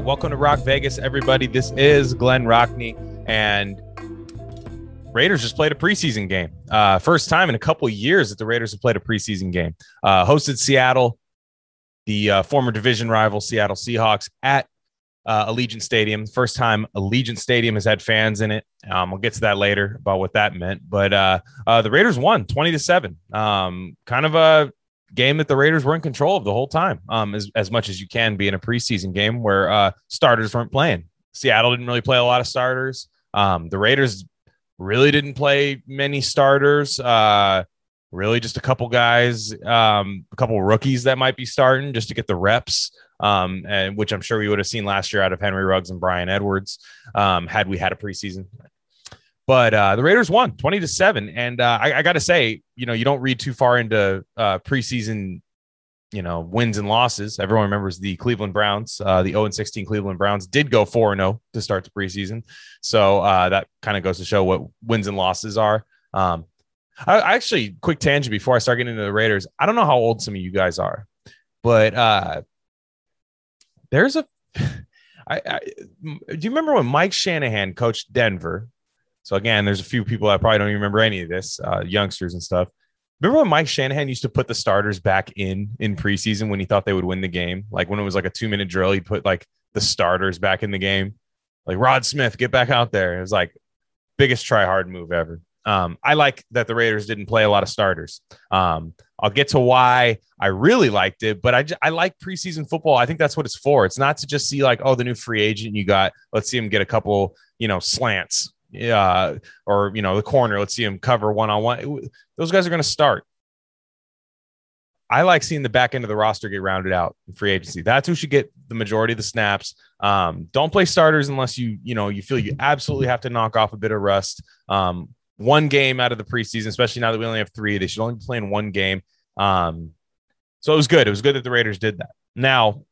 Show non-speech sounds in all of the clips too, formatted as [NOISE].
welcome to Rock Vegas, everybody. This is Glenn Rockney, and Raiders just played a preseason game. Uh, first time in a couple years that the Raiders have played a preseason game. Uh, hosted Seattle, the uh, former division rival Seattle Seahawks, at uh, Allegiant Stadium. First time Allegiant Stadium has had fans in it. Um, we'll get to that later about what that meant. But uh, uh, the Raiders won 20 to 7. Um, kind of a game that the Raiders were in control of the whole time, um, as, as much as you can be in a preseason game where uh, starters weren't playing. Seattle didn't really play a lot of starters. Um, the Raiders really didn't play many starters. Uh, really, just a couple guys, um, a couple rookies that might be starting just to get the reps. Um, and which I'm sure we would have seen last year out of Henry Ruggs and Bryan Edwards, um, had we had a preseason. But uh, the Raiders won 20 to 7. And uh, I, I got to say, you know, you don't read too far into uh, preseason, you know, wins and losses. Everyone remembers the Cleveland Browns. Uh, the 0 16 Cleveland Browns did go 4 0 to start the preseason. So uh, that kind of goes to show what wins and losses are. Um, I, actually, quick tangent before I start getting into the Raiders. I don't know how old some of you guys are, but uh, there's a. [LAUGHS] I, I, do you remember when Mike Shanahan coached Denver? So again, there's a few people that probably don't even remember any of this, uh, youngsters and stuff. Remember when Mike Shanahan used to put the starters back in in preseason when he thought they would win the game? Like when it was like a two minute drill, he'd put like the starters back in the game. Like Rod Smith, get back out there. It was like biggest try hard move ever. Um, I like that the Raiders didn't play a lot of starters. Um, I'll get to why I really liked it, but I, I like preseason football. I think that's what it's for. It's not to just see like, oh, the new free agent you got. Let's see him get a couple, you know, slants uh, or you know the corner. Let's see him cover one on one. Those guys are going to start. I like seeing the back end of the roster get rounded out in free agency. That's who should get the majority of the snaps. Um, don't play starters unless you you know you feel you absolutely have to knock off a bit of rust. Um, one game out of the preseason, especially now that we only have three, they should only be playing one game. Um, so it was good. It was good that the Raiders did that. Now,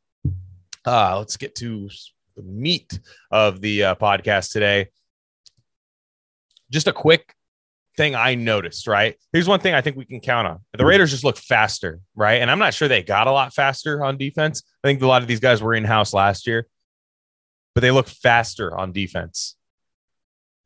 uh, let's get to the meat of the uh, podcast today just a quick thing I noticed, right? Here's one thing I think we can count on. The Raiders just look faster, right? And I'm not sure they got a lot faster on defense. I think a lot of these guys were in house last year, but they look faster on defense.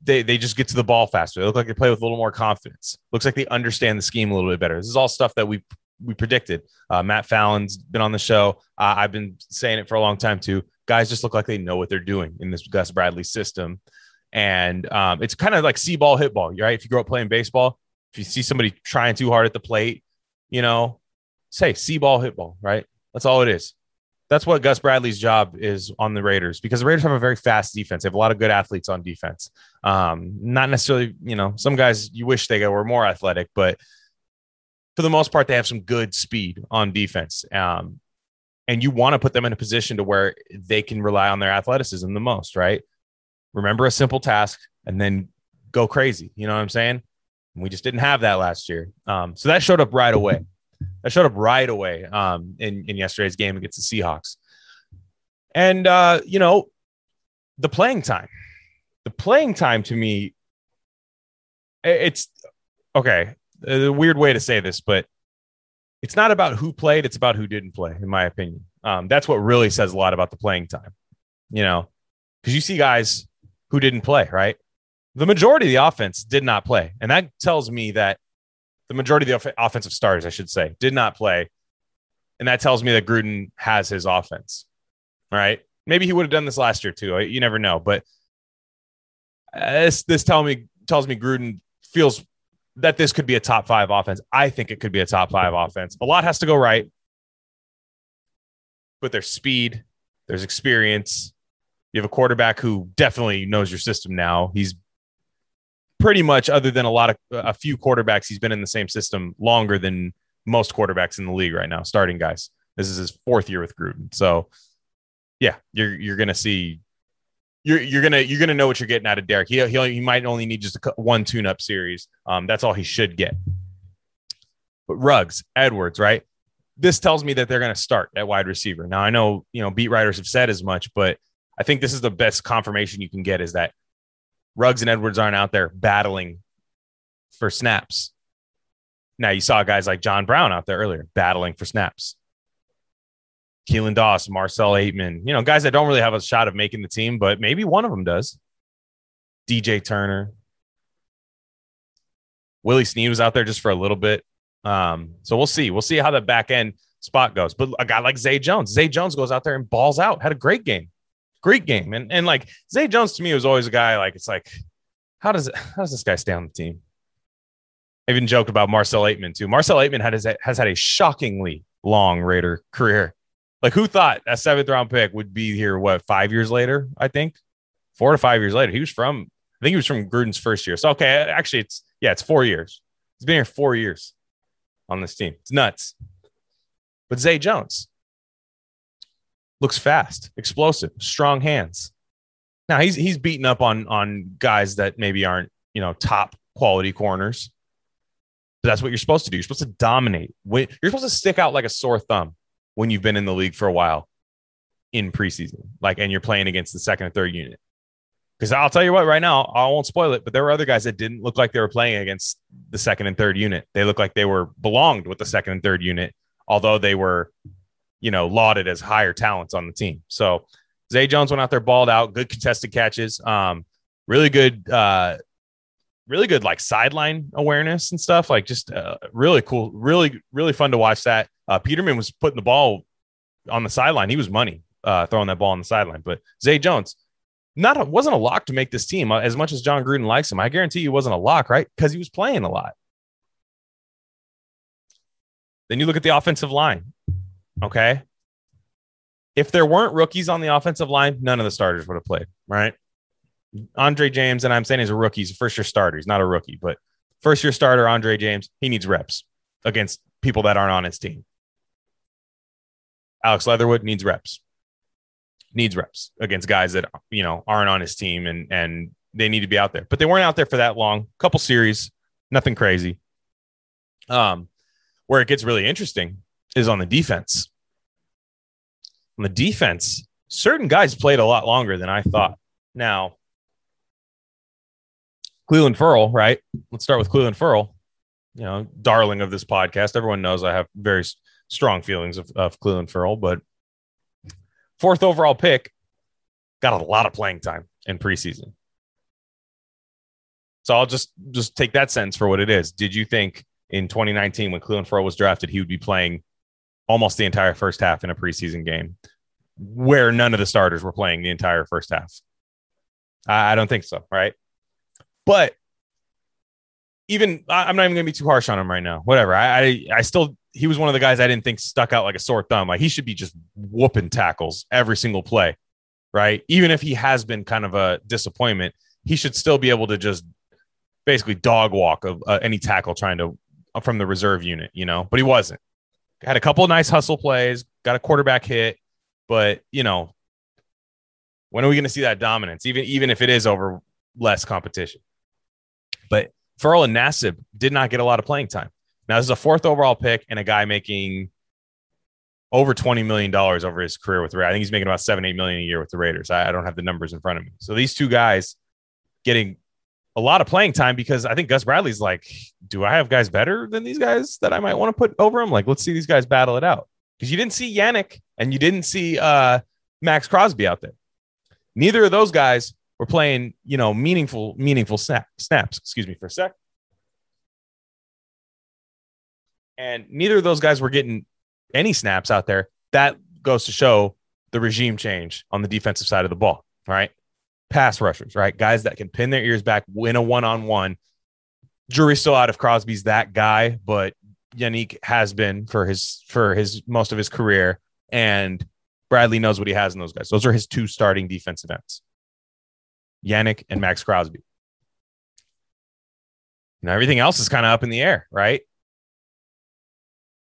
They, they just get to the ball faster. They look like they play with a little more confidence. Looks like they understand the scheme a little bit better. This is all stuff that we we predicted. Uh, Matt Fallon's been on the show. Uh, I've been saying it for a long time too. Guys just look like they know what they're doing in this Gus Bradley system. And um, it's kind of like see ball, hit ball, right? If you grow up playing baseball, if you see somebody trying too hard at the plate, you know, say see ball, hit ball, right? That's all it is. That's what Gus Bradley's job is on the Raiders because the Raiders have a very fast defense. They have a lot of good athletes on defense. Um, not necessarily, you know, some guys you wish they were more athletic, but for the most part, they have some good speed on defense. Um, and you want to put them in a position to where they can rely on their athleticism the most, right? Remember a simple task and then go crazy. You know what I'm saying? we just didn't have that last year. Um, so that showed up right away. That showed up right away um, in, in yesterday's game against the Seahawks. And, uh, you know, the playing time, the playing time to me, it's okay. A weird way to say this, but it's not about who played, it's about who didn't play, in my opinion. Um, that's what really says a lot about the playing time, you know, because you see guys who didn't play, right? The majority of the offense did not play. And that tells me that the majority of the off- offensive stars, I should say, did not play. And that tells me that Gruden has his offense, right? Maybe he would have done this last year too. You never know. But uh, this, this tell me, tells me Gruden feels that this could be a top five offense. I think it could be a top five offense. A lot has to go right, but there's speed, there's experience, you have a quarterback who definitely knows your system now. He's pretty much, other than a lot of a few quarterbacks, he's been in the same system longer than most quarterbacks in the league right now, starting guys. This is his fourth year with Gruden. So yeah, you're you're gonna see you're you're gonna you're gonna know what you're getting out of Derek. He he, he might only need just a, one tune up series. Um, that's all he should get. But Ruggs, Edwards, right? This tells me that they're gonna start at wide receiver. Now I know you know beat writers have said as much, but I think this is the best confirmation you can get is that Ruggs and Edwards aren't out there battling for snaps. Now you saw guys like John Brown out there earlier battling for snaps. Keelan Doss, Marcell Ateman, you know, guys that don't really have a shot of making the team, but maybe one of them does. DJ Turner. Willie Snead was out there just for a little bit. Um, so we'll see. We'll see how the back end spot goes. But a guy like Zay Jones, Zay Jones goes out there and balls out, had a great game. Great game. And and like Zay Jones to me was always a guy like it's like, how does how does this guy stay on the team? I even joked about Marcell Ateman too. Marcell Ateman had his, has had a shockingly long Raider career. Like who thought a seventh round pick would be here? What five years later? I think four to five years later. He was from I think he was from Gruden's first year. So okay, actually it's yeah, it's four years. He's been here four years on this team. It's nuts. But Zay Jones looks fast, explosive, strong hands. Now he's he's beating up on on guys that maybe aren't you know top quality corners. But that's what you're supposed to do. You're supposed to dominate. You're supposed to stick out like a sore thumb when you've been in the league for a while in preseason, like, and you're playing against the second and third unit. Because I'll tell you what, right now, I won't spoil it, but there were other guys that didn't look like they were playing against the second and third unit. They looked like they were belonged with the second and third unit, although they were, you know, lauded as higher talents on the team. So Zay Jones went out there, balled out, good contested catches, um, really good, uh, really good like sideline awareness and stuff. Like just uh, really cool, really, really fun to watch that. Uh, Peterman was putting the ball on the sideline. He was money uh, throwing that ball on the sideline. But Zay Jones, not a, wasn't a lock to make this team uh, as much as Jon Gruden likes him. I guarantee you wasn't a lock, right? Because he was playing a lot. Then you look at the offensive line. Okay. If there weren't rookies on the offensive line, none of the starters would have played, right? Andre James, and I'm saying he's a rookie, he's a first year starter. He's not a rookie, but first year starter, Andre James, he needs reps against people that aren't on his team. Alex Leatherwood needs reps. Needs reps against guys that you know aren't on his team and and they need to be out there. But they weren't out there for that long. Couple series, nothing crazy. Um, where it gets really interesting is on the defense. On the defense, certain guys played a lot longer than I thought. Now, Clelin Ferrell, right? Let's start with Clelin Ferrell. You know, darling of this podcast. Everyone knows I have very strong feelings of, of Clelin Ferrell, but fourth overall pick got a lot of playing time in preseason. So I'll just just take that sentence for what it is. Did you think in 2019 when Clelin Ferrell was drafted, he would be playing almost the entire first half in a preseason game where none of the starters were playing the entire first half? I, I don't think so, right? But even I'm not even gonna be too harsh on him right now. Whatever. I, I I still he was one of the guys I didn't think stuck out like a sore thumb. Like he should be just whooping tackles every single play, right? Even if he has been kind of a disappointment, he should still be able to just basically dog walk of uh, any tackle trying to from the reserve unit, you know. But he wasn't. Had a couple of nice hustle plays, got a quarterback hit, but you know, when are we going to see that dominance? Even even if it is over less competition. But Ferrell and Nassib did not get a lot of playing time. Now, this is a fourth overall pick and a guy making over $20 million over his career with the Raiders. I think he's making about seven, eight million a year with the Raiders. I, I don't have the numbers in front of me. So these two guys getting a lot of playing time because I think Gus Bradley's like, do I have guys better than these guys that I might want to put over them? Like, let's see these guys battle it out. Because you didn't see Yannick and you didn't see uh, Maxx Crosby out there. Neither of those guys were playing, you know, meaningful, meaningful snap, snaps. Excuse me for a sec. And neither of those guys were getting any snaps out there. That goes to show the regime change on the defensive side of the ball. Right. Pass rushers, right? Guys that can pin their ears back, win a one on one. Jury's still out if Crosby's that guy, but Yannick has been for his for his most of his career. And Bradley knows what he has in those guys. Those are his two starting defensive ends. Yannick and Maxx Crosby. Now everything else is kind of up in the air, right?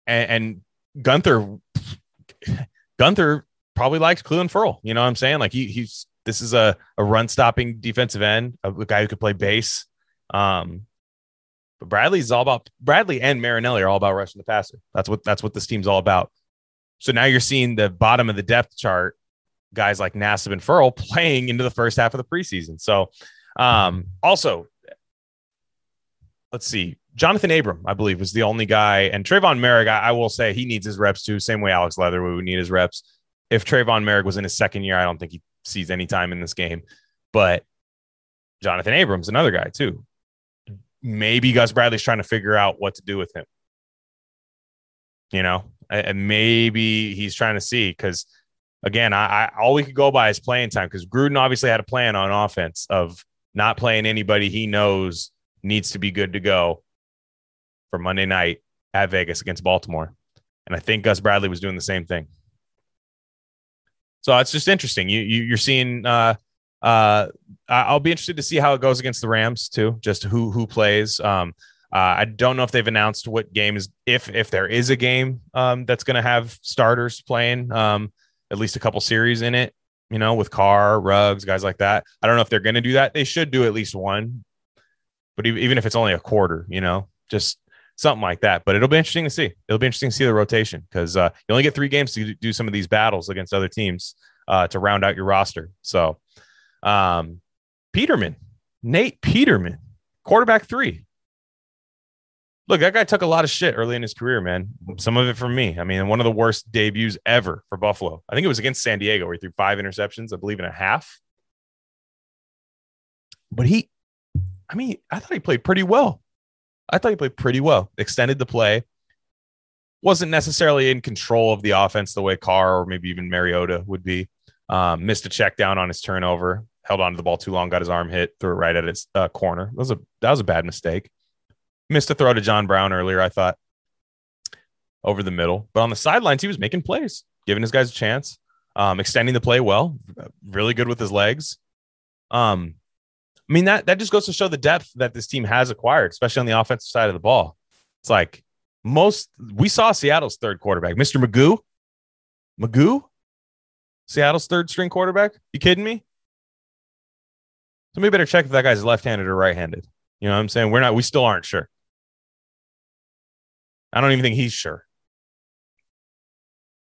And, and Guenther, [SIGHS] Guenther probably likes Clelin Ferrell. You know what I'm saying? Like he, he's this is a, a run stopping defensive end, a, a, guy who could play base. Um, but Bradley's all about Bradley and Marinelli are all about rushing the passer. That's what that's what this team's all about. So now you're seeing the bottom of the depth chart guys like Nassib and Ferrell [LAUGHS] playing into the first half of the preseason. So, um, also, let's see. Jonathan Abram, I believe, was the only guy. And Tre'von Moehrig, I, I will say he needs his reps too. Same way Alex Leatherwood would need his reps. If Tre'von Moehrig was in his second year, I don't think he sees any time in this game. But Jonathan Abrams, another guy too. Maybe Gus Bradley's trying to figure out what to do with him. You know, and maybe he's trying to see because again, I, I all we could go by is playing time because Gruden obviously had a plan on offense of not playing anybody he knows needs to be good to go for Monday night at Vegas against Baltimore. And I think Gus Bradley was doing the same thing. So it's just interesting. You, you are seeing. Uh, uh, I'll be interested to see how it goes against the Rams too. Just who who plays. Um, uh, I don't know if they've announced what game is if if there is a game um, that's going to have starters playing um, at least a couple series in it. You know, with Carr, Ruggs, guys like that. I don't know if they're going to do that. They should do at least one, but even if it's only a quarter, you know, just something like that. But it'll be interesting to see. It'll be interesting to see the rotation because uh, you only get three games to do some of these battles against other teams uh, to round out your roster. So, um, Peterman, Nate Peterman, quarterback three. Look, that guy took a lot of shit early in his career, man. Some of it from me. I mean, one of the worst debuts ever for Buffalo. I think it was against San Diego where he threw five interceptions, I believe, in a half. But he, I mean, I thought he played pretty well. I thought he played pretty well, extended the play, wasn't necessarily in control of the offense the way Carr or maybe even Mariota would be. Um, missed a check down on his turnover, held on to the ball too long, got his arm hit, threw it right at its uh, corner. That was a that was a bad mistake. Missed a throw to John Brown earlier, I thought, over the middle. But on the sidelines, he was making plays, giving his guys a chance, um, extending the play well, really good with his legs. Um, I mean, that that just goes to show the depth that this team has acquired, especially on the offensive side of the ball. It's like most we saw Seattle's third quarterback, Mr. Magoo. Magoo? Seattle's third string quarterback? You kidding me? Somebody better check if that guy's left-handed or right-handed. You know what I'm saying? We're not, we still aren't sure. I don't even think he's sure.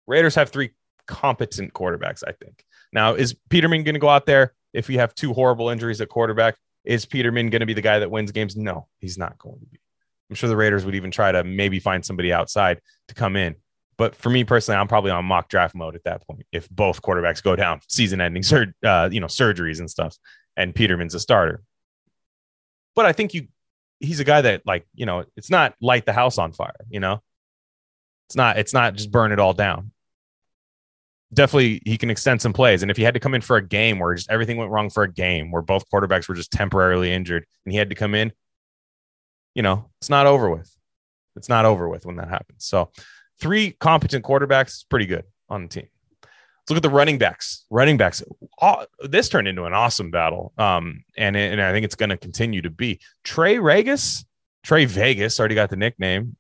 Raiders have three competent quarterbacks, I think. Now, is Peterman going to go out there if we have two horrible injuries at quarterback, is Peterman going to be the guy that wins games? No, he's not going to be. I'm sure the Raiders would even try to maybe find somebody outside to come in. But for me personally, I'm probably on mock draft mode at that point. If both quarterbacks go down, season-ending, sur- uh, you know, surgeries and stuff, and Peterman's a starter. But I think you, he's a guy that like you know, it's not light the house on fire. You know, it's not it's not just burn it all down definitely he can extend some plays. And if he had to come in for a game where just everything went wrong for a game where both quarterbacks were just temporarily injured and he had to come in, you know, it's not over with. It's not over with when that happens. So three competent quarterbacks is pretty good on the team. Let's look at the running backs. Running backs. This turned into an awesome battle. Um, and, and I think it's going to continue to be. Trey Ragas, Trey Vegas already got the nickname.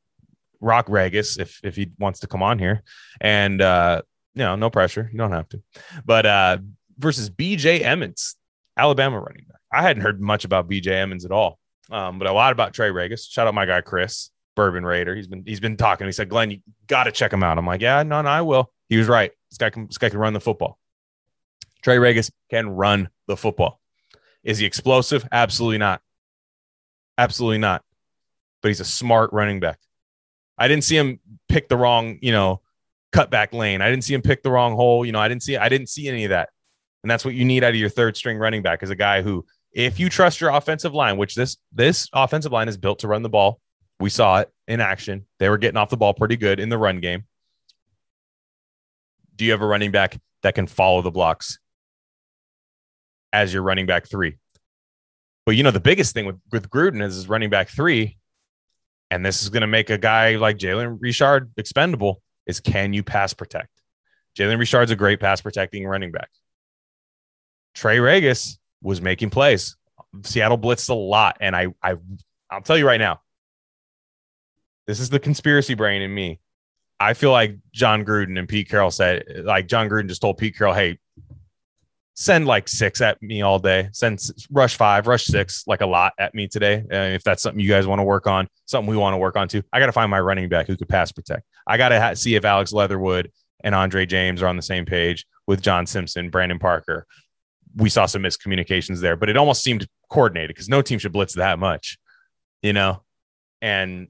Rock Ragas, if if he wants to come on here, and uh, know, no pressure. You don't have to. But uh, versus BJ Emmons, Alabama running back. I hadn't heard much about BJ Emmons at all, um, but a lot about Trey Ragas. Shout out my guy Chris, Bourbon Raider. He's been he's been talking. He said, Glenn, you got to check him out. I'm like, yeah, no, no, I will. He was right. This guy can this guy can run the football. Trey Ragas can run the football. Is he explosive? Absolutely not. Absolutely not. But he's a smart running back. I didn't see him pick the wrong, you know, cutback lane. I didn't see him pick the wrong hole. You know, I didn't see I didn't see any of that. And that's what you need out of your third string running back is a guy who, if you trust your offensive line, which this this offensive line is built to run the ball. We saw it in action. They were getting off the ball pretty good in the run game. Do you have a running back that can follow the blocks as your running back three? But you know, the biggest thing with, with Gruden is his running back three, and this is going to make a guy like Jalen Richard expendable is can you pass protect? Jalen Richard's a great pass protecting running back. Trey Ragas was making plays. Seattle blitzed a lot. And I, I, I'll tell you right now, this is the conspiracy brain in me. I feel like Jon Gruden and Pete Carroll said, like Jon Gruden just told Pete Carroll, hey, send like six at me all day. Send rush five, rush six, like a lot at me today. Uh, if that's something you guys want to work on, something we want to work on too. I got to find my running back who could pass protect. I got to ha- see if Alex Leatherwood and Andre James are on the same page with John Simpson, Brandon Parker. We saw some miscommunications there, but it almost seemed coordinated because no team should blitz that much. You know, And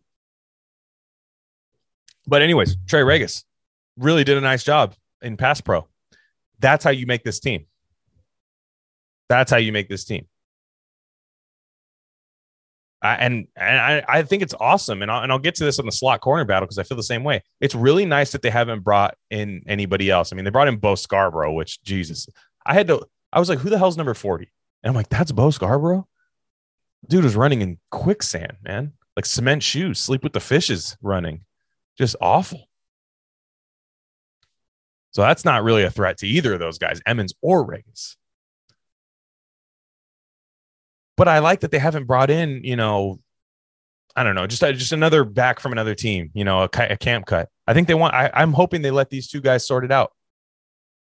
but anyways, Trey Ragas really did a nice job in pass pro. That's how you make this team. That's how you make this team. And and I, I think it's awesome. And I'll, and I'll get to this on the slot corner battle because I feel the same way. It's really nice that they haven't brought in anybody else. I mean, they brought in Bo Scarborough, which Jesus, I had to. I was like, who the hell's number forty? And I'm like, that's Bo Scarborough. Dude was running in quicksand, man, like cement shoes. Sleep with the fishes running, just awful. So that's not really a threat to either of those guys, Emmons or Ragas but I like that they haven't brought in, you know, I don't know, just uh, just another back from another team, you know, a, a camp cut. I think they want. I, I'm hoping they let these two guys sort it out.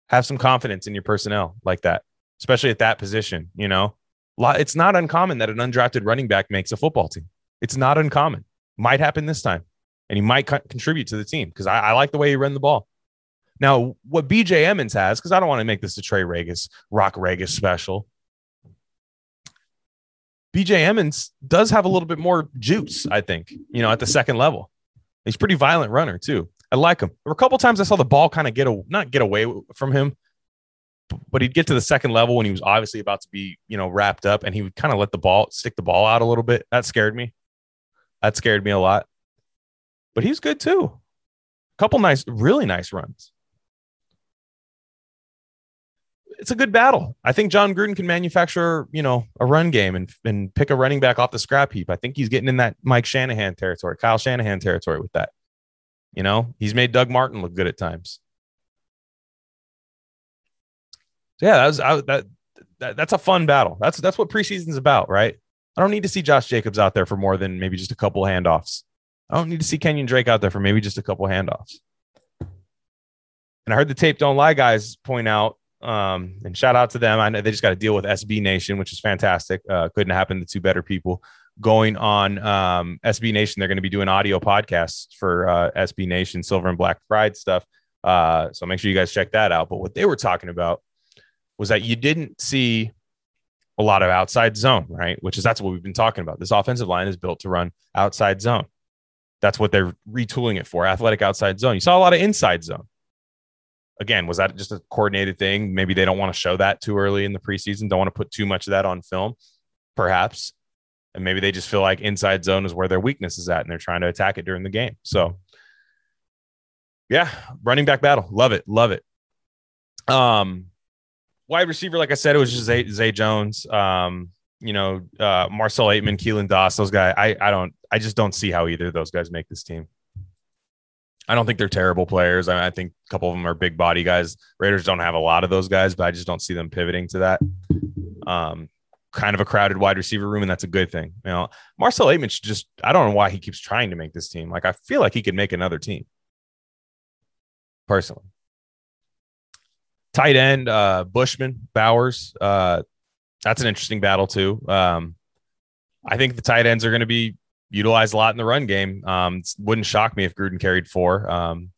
Have some confidence in your personnel like that, especially at that position. You know, it's not uncommon that an undrafted running back makes a football team. It's not uncommon. Might happen this time, and he might co- contribute to the team because I, I like the way he ran the ball. Now, what BJ Emmons has, because I don't want to make this a Trey Ragas, Rock Ragas special, BJ Emmons does have a little bit more juice, I think, you know, at the second level. He's pretty violent runner too. I like him. There were a couple times I saw the ball kind of get a, not get away from him, but he'd get to the second level when he was obviously about to be, you know, wrapped up and he would kind of let the ball stick the ball out a little bit. That scared me. That scared me a lot. But he's good too. A couple nice, really nice runs it's a good battle. I think Jon Gruden can manufacture, you know, a run game and and pick a running back off the scrap heap. I think he's getting in that Mike Shanahan territory, Kyle Shanahan territory with that. You know, he's made Doug Martin look good at times. So yeah, that was I, that, that that's a fun battle. That's that's what preseason's about, right? I don't need to see Josh Jacobs out there for more than maybe just a couple handoffs. I don't need to see Kenyan Drake out there for maybe just a couple handoffs. And I heard the tape don't lie guys point out um, and shout out to them. I know they just got to deal with SB Nation, which is fantastic. Uh, couldn't happen to two better people. Going on um, SB Nation, they're going to be doing audio podcasts for uh, SB Nation Silver and Black Pride stuff. Uh, so make sure you guys check that out. But what they were talking about was that you didn't see a lot of outside zone, right? Which is that's what we've been talking about. This offensive line is built to run outside zone. That's what they're retooling it for athletic outside zone. You saw a lot of inside zone again, was that just a coordinated thing? Maybe they don't want to show that too early in the preseason, don't want to put too much of that on film, perhaps. And maybe they just feel like inside zone is where their weakness is at and they're trying to attack it during the game. So, yeah, running back battle. Love it. Love it. Um, wide receiver, like I said, it was just Zay, Zay Jones. Um, you know, uh, Marcell Ateman, Keelan Doss, those guys. I, I don't, I just don't see how either of those guys make this team. I don't think they're terrible players. I, mean, I think a couple of them are big body guys. Raiders don't have a lot of those guys, but I just don't see them pivoting to that. Um, kind of a crowded wide receiver room, and that's a good thing. You know, Marcell Ateman just I don't know why he keeps trying to make this team. Like I feel like he could make another team. Personally. Tight end, uh, Bushman, Bowers. Uh, that's an interesting battle too. Um, I think the tight ends are going to be utilized a lot in the run game. Um, wouldn't shock me if Gruden carried four. Um,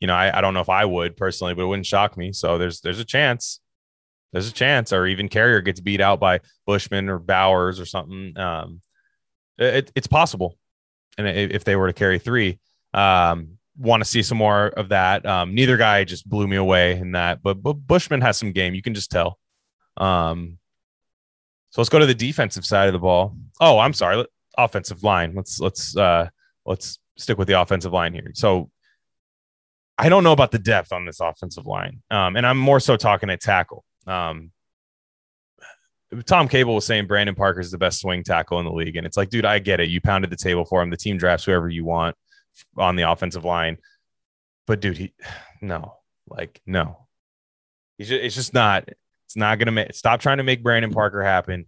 you know, I, I don't know if I would personally, but it wouldn't shock me. So there's there's a chance. There's a chance, or even Carrier gets beat out by Bushman or Bowers or something. Um, it, it's possible, and if they were to carry three, um, want to see some more of that. Um, neither guy just blew me away in that, but, but Bushman has some game. You can just tell. Um, so let's go to the defensive side of the ball. Oh, I'm sorry offensive line. Let's let's uh let's stick with the offensive line here. So I don't know about the depth on this offensive line. Um, and I'm more so talking at tackle. Um, Tom Cable was saying Brandon Parker is the best swing tackle in the league. And it's like, dude, I get it. You pounded the table for him. The team drafts whoever you want on the offensive line. But dude, he [SIGHS] no, like, no. Just, it's just not, it's not gonna make stop trying to make Brandon Parker happen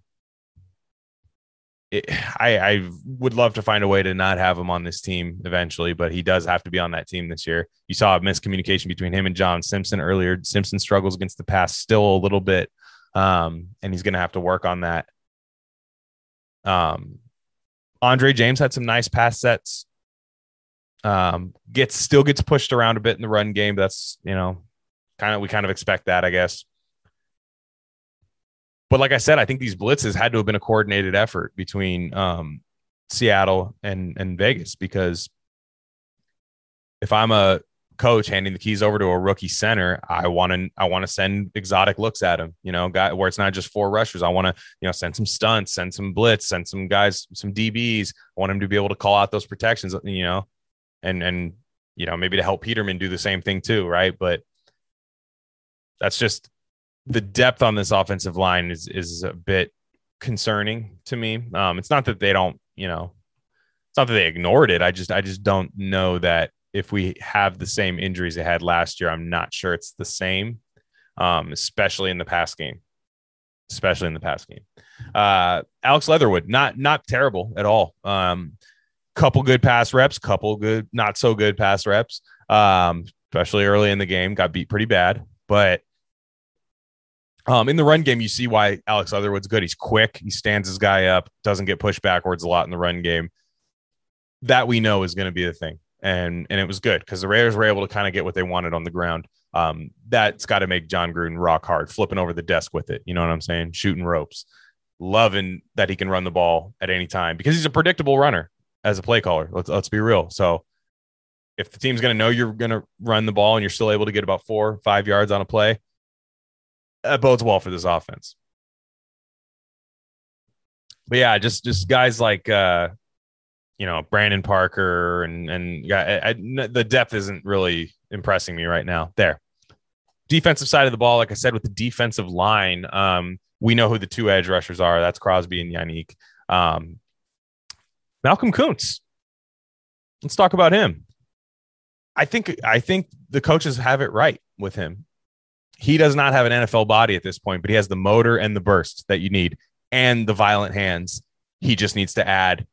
it, [SIGHS] I, I would love to find a way to not have him on this team eventually, but he does have to be on that team this year. You saw a miscommunication between him and John Simpson earlier. Simpson struggles against the pass still a little bit, um, and he's going to have to work on that. Um, Andre James had some nice pass sets. Um, gets still gets pushed around a bit in the run game. That's you know, kind of we kind of expect that, I guess. But like I said, I think these blitzes had to have been a coordinated effort between um, Seattle and and Vegas because if I'm a coach handing the keys over to a rookie center, I want to I want to send exotic looks at him. You know, guy where it's not just four rushers. I want to you know send some stunts, send some blitz, send some guys, some DBs. I want him to be able to call out those protections. You know, and and you know maybe to help Peterman do the same thing too, right? But that's just the depth on this offensive line is is a bit concerning to me. Um, it's not that they don't, you know, it's not that they ignored it. I just I just don't know that if we have the same injuries they had last year, I'm not sure it's the same, um, especially in the past game, especially in the past game. Uh, Alex Leatherwood, not not terrible at all. Um, couple good pass reps, couple good, not so good pass reps. Um, especially early in the game, got beat pretty bad, but um, in the run game, you see why Alex Leatherwood's good. He's quick. He stands his guy up, doesn't get pushed backwards a lot in the run game. That we know is going to be the thing and and it was good because the Raiders were able to kind of get what they wanted on the ground. Um, that's got to make Jon Gruden rock hard, flipping over the desk with it. You know what I'm saying? Shooting ropes, loving that he can run the ball at any time because he's a predictable runner as a play caller. Let's let's be real. So if the team's going to know you're going to run the ball and you're still able to get about four, five yards on a play, that bodes well for this offense. But yeah, just just guys like uh, you know Brandon Parker and and I, the depth isn't really impressing me right now. There, defensive side of the ball, like I said, with the defensive line, um, we know who the two edge rushers are. That's Crosby and Yannick. Um, Malcolm Koonce. Let's talk about him. I think I think the coaches have it right with him. He does not have an NFL body at this point, but he has the motor and the burst that you need and the violent hands. He just needs to add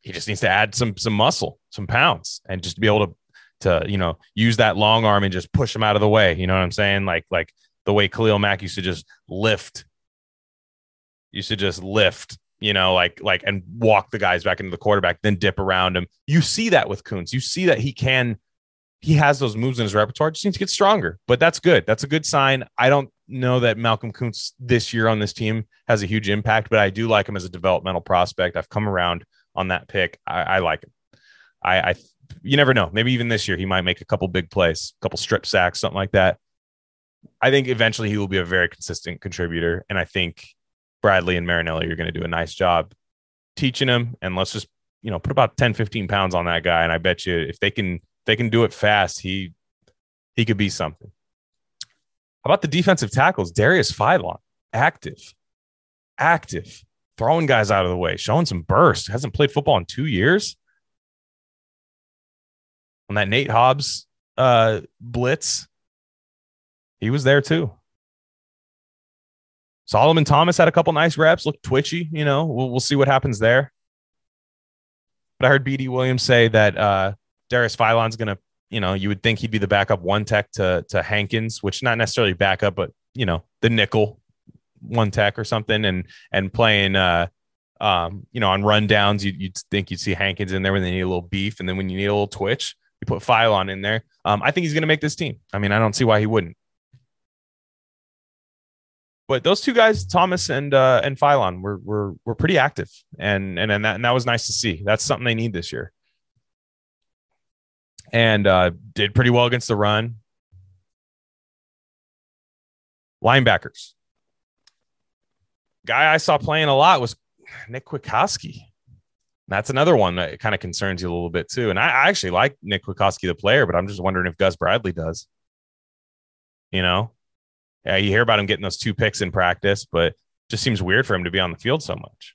he just needs to add some some muscle, some pounds, and just to be able to to you know use that long arm and just push him out of the way. You know what I'm saying? Like like the way Khalil Mack used to just lift, used to just lift. You know, like like and walk the guys back into the quarterback, then dip around him. You see that with Koonce. You see that he can he has those moves in his repertoire. Just needs to get stronger, but that's good. That's a good sign. I don't know that Malcolm Koonce this year on this team has a huge impact, but I do like him as a developmental prospect. I've come around on that pick. I, I like him. I, I, you never know. Maybe even this year he might make a couple big plays, a couple strip sacks, something like that. I think eventually he will be a very consistent contributor, and I think Bradley and Marinelli are going to do a nice job teaching him. And let's just you know put about 10, 15 pounds on that guy, and I bet you if they can they can do it fast, he he could be something. How about the defensive tackles? Darius Philon, active, active throwing guys out of the way, showing some burst. Hasn't played football in two years. On that Nate Hobbs uh, blitz, he was there too. Solomon Thomas had a couple nice reps, looked twitchy. You know, we'll, we'll see what happens there. But I heard BD Williams say that uh, Darius Philon's going to, you know, you would think he'd be the backup one tech to to Hankins, which not necessarily backup, but you know, the nickel one tech or something and and playing uh um you know on rundowns you'd, you'd think you'd see Hankins in there when they need a little beef and then when you need a little twitch you put Philon in there. Um I think he's going to make this team. I mean I don't see why he wouldn't. But those two guys Thomas and uh and Philon were were were pretty active and and and that, and that was nice to see. That's something they need this year and uh did pretty well against the run linebackers guy I saw playing a lot was Nick Kwiatkowski. That's another one that kind of concerns you a little bit too. And I, I actually like Nick Kwiatkowski, the player, but I'm just wondering if Gus Bradley does. You know, yeah, you hear about him getting those two picks in practice, but just seems weird for him to be on the field so much.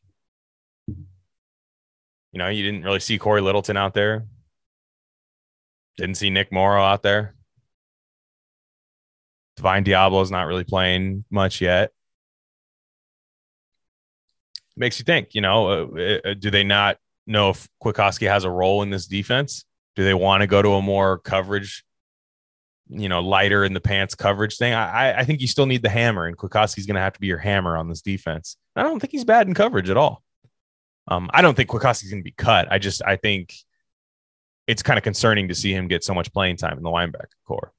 You know, you didn't really see Cory Littleton out there. Didn't see Nick Morrow out there. Divine Deablo's not really playing much yet makes you think, you know, uh, uh, do they not know if Kwiatkowski has a role in this defense? Do they want to go to a more coverage, you know, lighter in the pants coverage thing? I, I think you still need the hammer, and Kwiatkowski's going to have to be your hammer on this defense. I don't think he's bad in coverage at all. Um, I don't think Kwiatkowski's going to be cut. I just, I think it's kind of concerning to see him get so much playing time in the linebacker corps.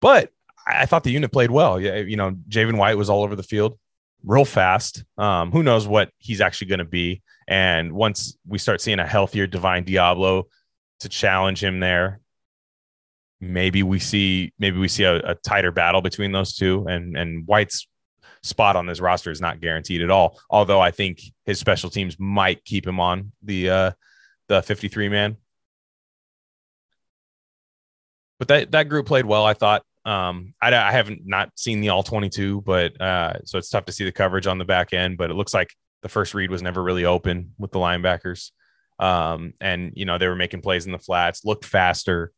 But I thought the unit played well. Yeah, you know, Javin White was all over the field real fast. Um, who knows what he's actually going to be? And once we start seeing a healthier Divine Deablo to challenge him there, maybe we see maybe we see a, a tighter battle between those two. And and White's spot on this roster is not guaranteed at all. Although I think his special teams might keep him on the uh, the 53 man. But that that group played well, I thought. Um, I, I haven't not seen the all 22, but uh, so it's tough to see the coverage on the back end. But it looks like the first read was never really open with the linebackers. Um, and you know they were making plays in the flats, looked faster,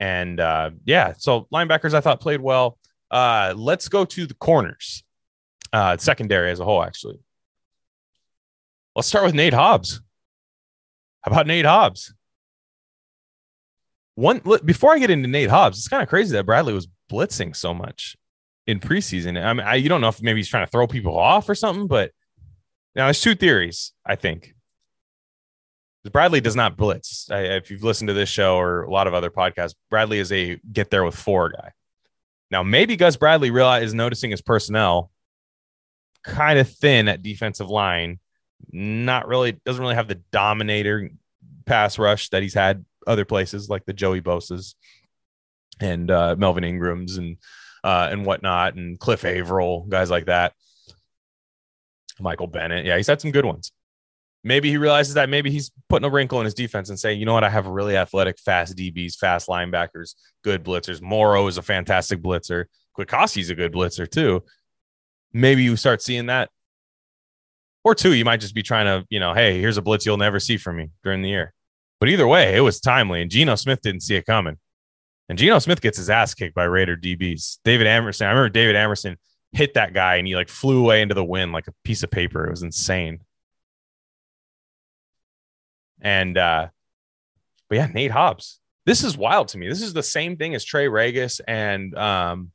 and uh, yeah. So linebackers I thought played well. Uh, let's go to the corners, uh, secondary as a whole. Actually, let's start with Nate Hobbs. How about Nate Hobbs? One look, before I get into Nate Hobbs, it's kind of crazy that Bradley was blitzing so much in preseason. I mean, I, you don't know if maybe he's trying to throw people off or something, but now there's two theories. I think Bradley does not blitz. I, if you've listened to this show or a lot of other podcasts, Bradley is a get there with four guy. Now, maybe Gus Bradley realize is noticing his personnel kind of thin at defensive line. Not really doesn't really have the dominator pass rush that he's had other places like the Joey Bosa's and uh, Melvin Ingram's and uh, and whatnot, and Cliff Avril, guys like that. Michael Bennett, yeah, he's had some good ones. Maybe he realizes that maybe he's putting a wrinkle in his defense and saying, you know what, I have really athletic, fast DBs, fast linebackers, good blitzers. Morrow is a fantastic blitzer. Kwiatkowski's a good blitzer too. Maybe you start seeing that. Or two, you might just be trying to, you know, hey, here's a blitz you'll never see from me during the year. But either way, it was timely, and Geno Smith didn't see it coming. And Geno Smith gets his ass kicked by Raider DBs. David Amerson, I remember David Amerson hit that guy and he like flew away into the wind like a piece of paper. It was insane. And uh, but yeah, Nate Hobbs. This is wild to me. This is the same thing as Trey Ragas and um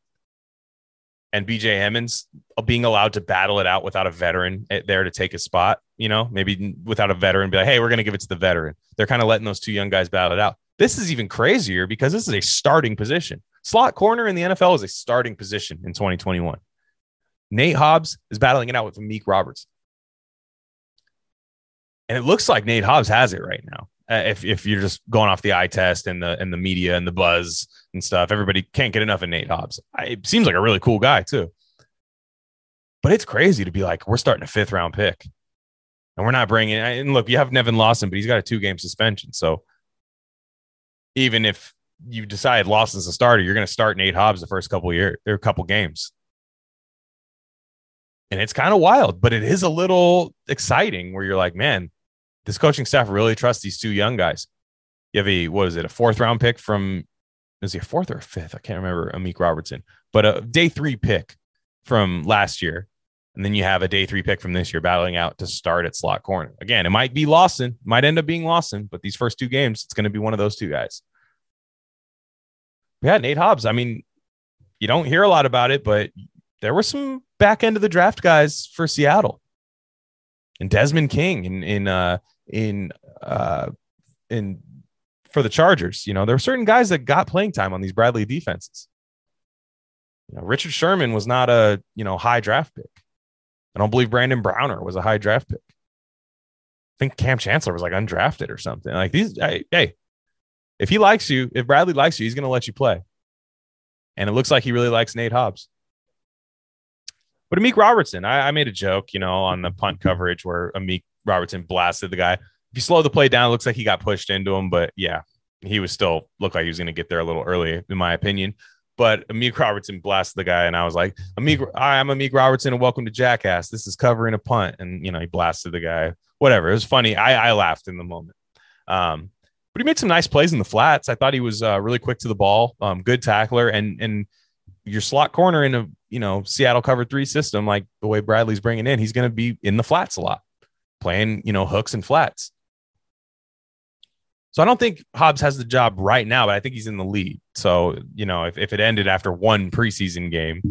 and BJ Emmons uh, being allowed to battle it out without a veteran eh, there to take a spot, you know, maybe without a veteran, be like, hey, we're going to give it to the veteran. They're kind of letting those two young guys battle it out. This is even crazier because this is a starting position. Slot corner in the NFL is a starting position in 2021. Nate Hobbs is battling it out with Meek Roberts. And it looks like Nate Hobbs has it right now. Uh, if, if you're just going off the eye test and the and the media and the buzz and stuff, everybody can't get enough of Nate Hobbs. I, it seems like a really cool guy too. But it's crazy to be like, we're starting a fifth round pick, and we're not bringing. And look, you have Nevin Lawson, but he's got a two game suspension. So even if you decide Lawson's a starter, you're going to start Nate Hobbs the first couple years or couple games and it's kind of wild, but it is a little exciting where you're like, man, this coaching staff really trusts these two young guys. You have a what is it, a fourth round pick from is he a fourth or a fifth? I can't remember Amik Robertson, but a day three pick from last year. And then you have a day three pick from this year battling out to start at slot corner. Again, it might be Lawson, might end up being Lawson, but these first two games, it's going to be one of those two guys. Yeah, Nate Hobbs. I mean, you don't hear a lot about it, but there were some back end of the draft guys for Seattle. And Desmond King in in uh in uh in for the Chargers. You know, there were certain guys that got playing time on these Bradley defenses. You know, Richard Sherman was not a, you know, high draft pick. I don't believe Brandon Browner was a high draft pick. I think Kam Chancellor was like undrafted or something. Like these, hey, hey, if he likes you, if Bradley likes you, he's going to let you play. And it looks like he really likes Nate Hobbs. But Amik Robertson, I, I, made a joke, you know, on the punt coverage where Amik Robertson blasted the guy. If you slow the play down, it looks like he got pushed into him, but yeah, he was still looked like he was going to get there a little early, in my opinion. But Amik Robertson blasted the guy, and I was like, Amik, I'm Amik Robertson, and welcome to Jackass. This is covering a punt. And, you know, he blasted the guy. Whatever. It was funny. I, I laughed in the moment. Um, but he made some nice plays in the flats. I thought he was uh, really quick to the ball, um, good tackler, and and your slot corner in a you know Seattle cover three system, like the way Bradley's bringing in, he's going to be in the flats a lot, playing you know hooks and flats. So I don't think Hobbs has the job right now, but I think he's in the lead. So you know if, if it ended after one preseason game,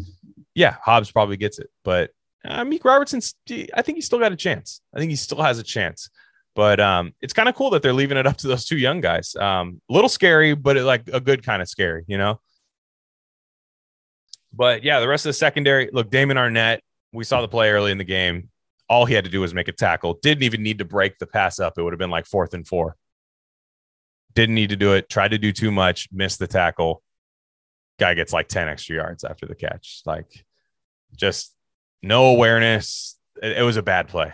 yeah, Hobbs probably gets it. But uh, Meek Robertson, I think he's still got a chance. I think he still has a chance. But um, it's kind of cool that they're leaving it up to those two young guys. Um, a little scary, but it, like a good kind of scary, you know. But yeah, the rest of the secondary, look, Damon Arnette, we saw the play early in the game. All he had to do was make a tackle. Didn't even need to break the pass up. It would have been like fourth and four. Didn't need to do it. Tried to do too much. Missed the tackle. Guy gets like 10 extra yards after the catch. Like just no awareness. It, it was a bad play.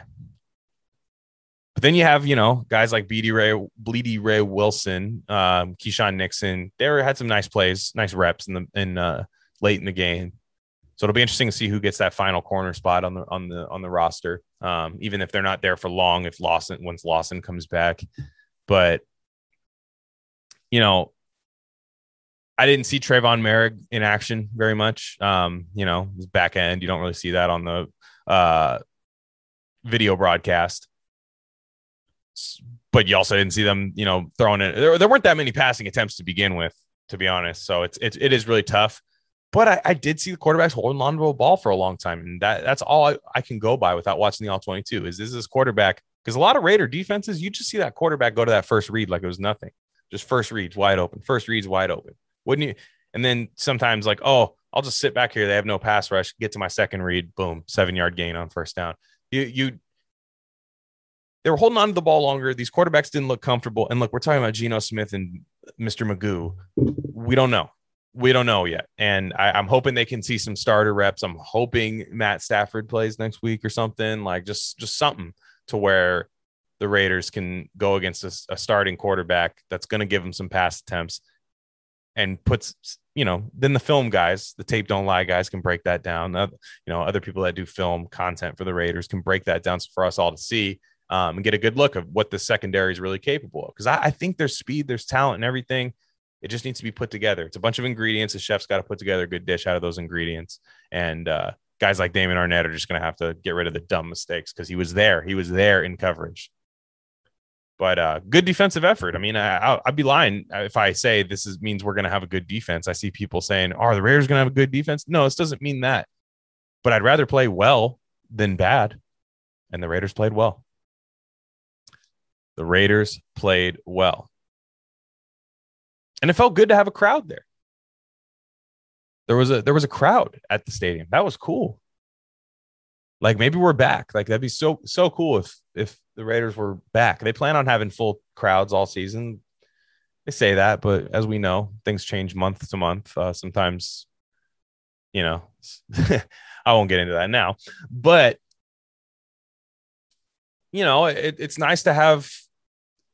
But then you have, you know, guys like Beady Ray, Bleedy Ray Wilson, um, Keisean Nixon. They had some nice plays, nice reps in the in uh, late in the game. So it'll be interesting to see who gets that final corner spot on the on the on the roster. Um, even if they're not there for long, if Lawson once Lawson comes back. But you know, I didn't see Tre'von Moehrig in action very much. Um, you know, his back end, you don't really see that on the uh, video broadcast but you also didn't see them, you know, throwing it. There, there weren't that many passing attempts to begin with, to be honest. So it's it's it is really tough. But I, I did see the quarterbacks holding on to a ball for a long time, and that that's all I, I can go by without watching the all twenty two. Is this this quarterback? Because a lot of Raider defenses, you just see that quarterback go to that first read like it was nothing, just first reads wide open, first reads wide open. Wouldn't you? And then sometimes like, oh, I'll just sit back here. They have no pass rush. Get to my second read, boom, seven yard gain on first down. You you they were holding on to the ball longer. These quarterbacks didn't look comfortable. And look, we're talking about Geno Smith and Mr. Magoo. We don't know. We don't know yet. And I, am hoping they can see some starter reps. I'm hoping Matt Stafford plays next week or something like just just something to where the Raiders can go against a, a starting quarterback that's going to give them some pass attempts and puts you know then the film guys the tape don't lie guys can break that down uh, you know other people that do film content for the raiders can break that down for us all to see um, and get a good look of what the secondary is really capable of. Because I, I, think there's speed, there's talent, and everything. It just needs to be put together. It's a bunch of ingredients. The chef's got to put together a good dish out of those ingredients. And uh, guys like Damon Arnette are just going to have to get rid of the dumb mistakes because he was there. He was there in coverage. But uh, good defensive effort. I mean, I, would be lying if I say this is, means we're going to have a good defense. I see people saying, "Are the Raiders going to have a good defense?" No, this doesn't mean that. But I'd rather play well than bad, and the Raiders played well. The Raiders played well. And it felt good to have a crowd there. There was a there was a crowd at the stadium. That was cool. Like maybe we're back. Like that'd be so so cool if if the Raiders were back. They plan on having full crowds all season. They say that, but as we know, things change month to month. Uh, sometimes, you know, [LAUGHS] I won't get into that now. But you know, it, it's nice to have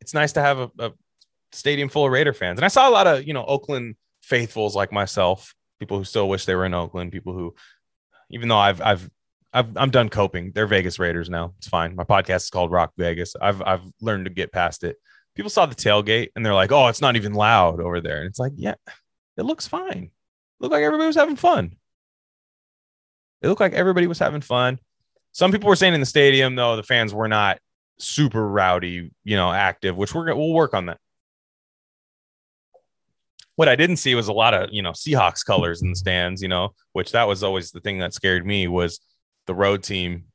it's nice to have a, a, stadium full of Raider fans. And I saw a lot of, you know, Oakland faithfuls like myself, people who still wish they were in Oakland, people who, even though I've, I've, I've, I'm done coping. They're Vegas Raiders now. It's fine. My podcast is called Rock Vegas. I've, I've learned to get past it. People saw the tailgate and they're like, oh, it's not even loud over there. And it's like, yeah, it looks fine. Looked like everybody was having fun. It looked like everybody was having fun. Some people were saying in the stadium, though, the fans were not super rowdy, you know, active, which we're we'll work on that. What I didn't see was a lot of, you know, Seahawks colors in the stands, you know, which that was always the thing that scared me was the road team,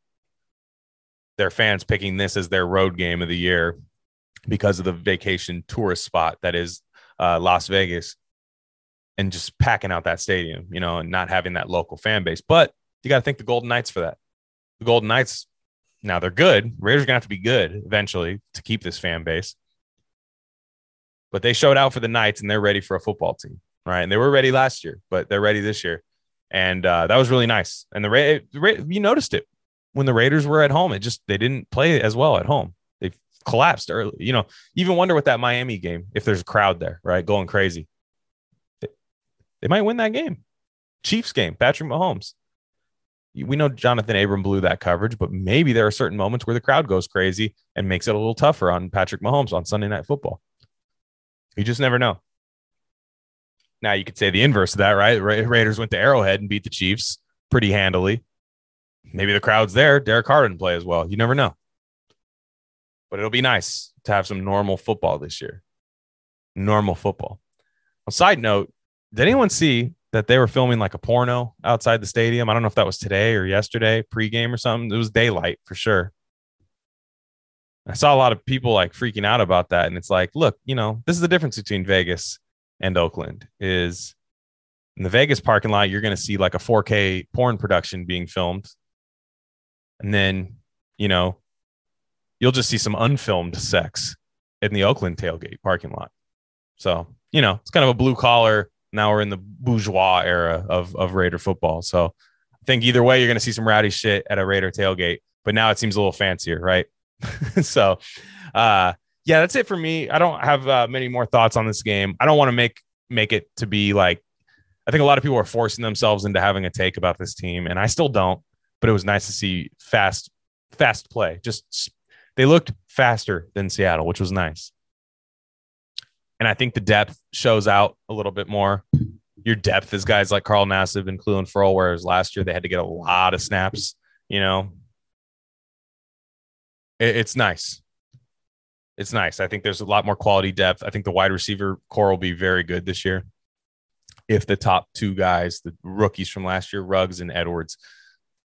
their fans picking this as their road game of the year because of the vacation tourist spot that is uh, Las Vegas and just packing out that stadium, you know, and not having that local fan base. But you got to thank the Golden Knights for that. The Golden Knights now they're good. Raiders are gonna have to be good eventually to keep this fan base. But they showed out for the Knights and they're ready for a football team. Right. And they were ready last year, but they're ready this year. And uh, that was really nice. And the, Ra- Ra- you noticed it when the Raiders were at home. It just they didn't play as well at home. They collapsed early. You know, even wonder with that Miami game if there's a crowd there, right, going crazy. They might win that game. Chiefs game, Patrick Mahomes we know Johnathan Abram blew that coverage, but maybe there are certain moments where the crowd goes crazy and makes it a little tougher on Patrick Mahomes on Sunday Night Football. You just never know. Now you could say the inverse of that, right? Ra- Raiders went to Arrowhead and beat the Chiefs pretty handily. Maybe the crowd's there. Derek Carr didn't play as well. You never know. But it'll be nice to have some normal football this year. Normal football. On side note, did anyone see that they were filming like a porno outside the stadium. I don't know if that was today or yesterday, pregame or something. It was daylight for sure. I saw a lot of people like freaking out about that. And it's like, look, you know, this is the difference between Vegas and Oakland is in the Vegas parking lot, you're going to see like a 4K porn production being filmed And then, you know, you'll just see some unfilmed sex in the Oakland tailgate parking lot. So, you know, it's kind of a blue collar. Now we're in the bourgeois era of, of Raider football. So I think either way, you're going to see some rowdy shit at a Raider tailgate, but now it seems a little fancier, right? [LAUGHS] so, uh, yeah, that's it for me. I don't have uh, many more thoughts on this game. I don't want to make make it to be like I think a lot of people are forcing themselves into having a take about this team, and I still don't. But it was nice to see fast, fast play. Just they looked faster than Seattle, which was nice. And I think the depth shows out a little bit more. Your depth is guys like Carl Nassib and Clelin Ferrell, whereas last year they had to get a lot of snaps. You know, it, it's nice. It's nice. I think there's a lot more quality depth. I think the wide receiver corps will be very good this year if the top two guys, the rookies from last year, Ruggs and Edwards,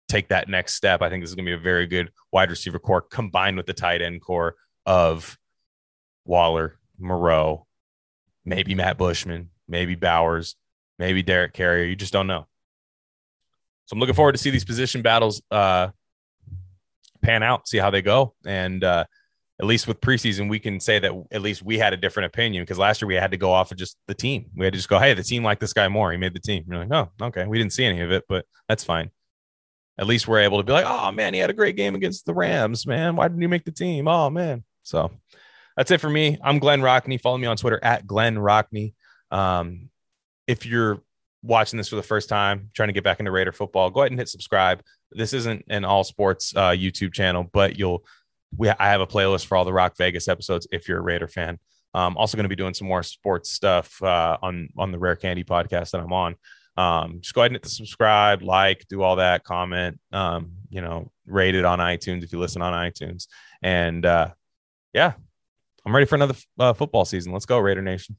take that next step, I think this is going to be a very good wide receiver corps combined with the tight end corps of Waller, Moreau, maybe Matt Bushman, maybe Bowers, maybe Derek Carrier. You just don't know. So I'm looking forward to see these position battles uh, pan out, see how they go, and uh, at least with preseason, we can say that at least we had a different opinion because last year we had to go off of just the team. We had to just go, hey, the team liked this guy more. He made the team. You're like, oh, okay. We didn't see any of it, but that's fine. At least we're able to be like, oh man, he had a great game against the Rams, man. Why didn't he make the team? Oh man. So that's it for me. I'm Glenn Rockney. Follow me on Twitter at Glenn Rockney. Um, if you're watching this for the first time, trying to get back into Raider football, go ahead and hit subscribe. This isn't an all sports uh, YouTube channel, but you'll we I have a playlist for all the Rock Vegas episodes if you're a Raider fan. I'm also going to be doing some more sports stuff uh, on on the Rare Candy podcast that I'm on. Um, just go ahead and hit the subscribe, like, do all that, comment, um, you know, rate it on iTunes if you listen on iTunes. And uh, yeah, I'm ready for another uh, football season. Let's go, Raider Nation.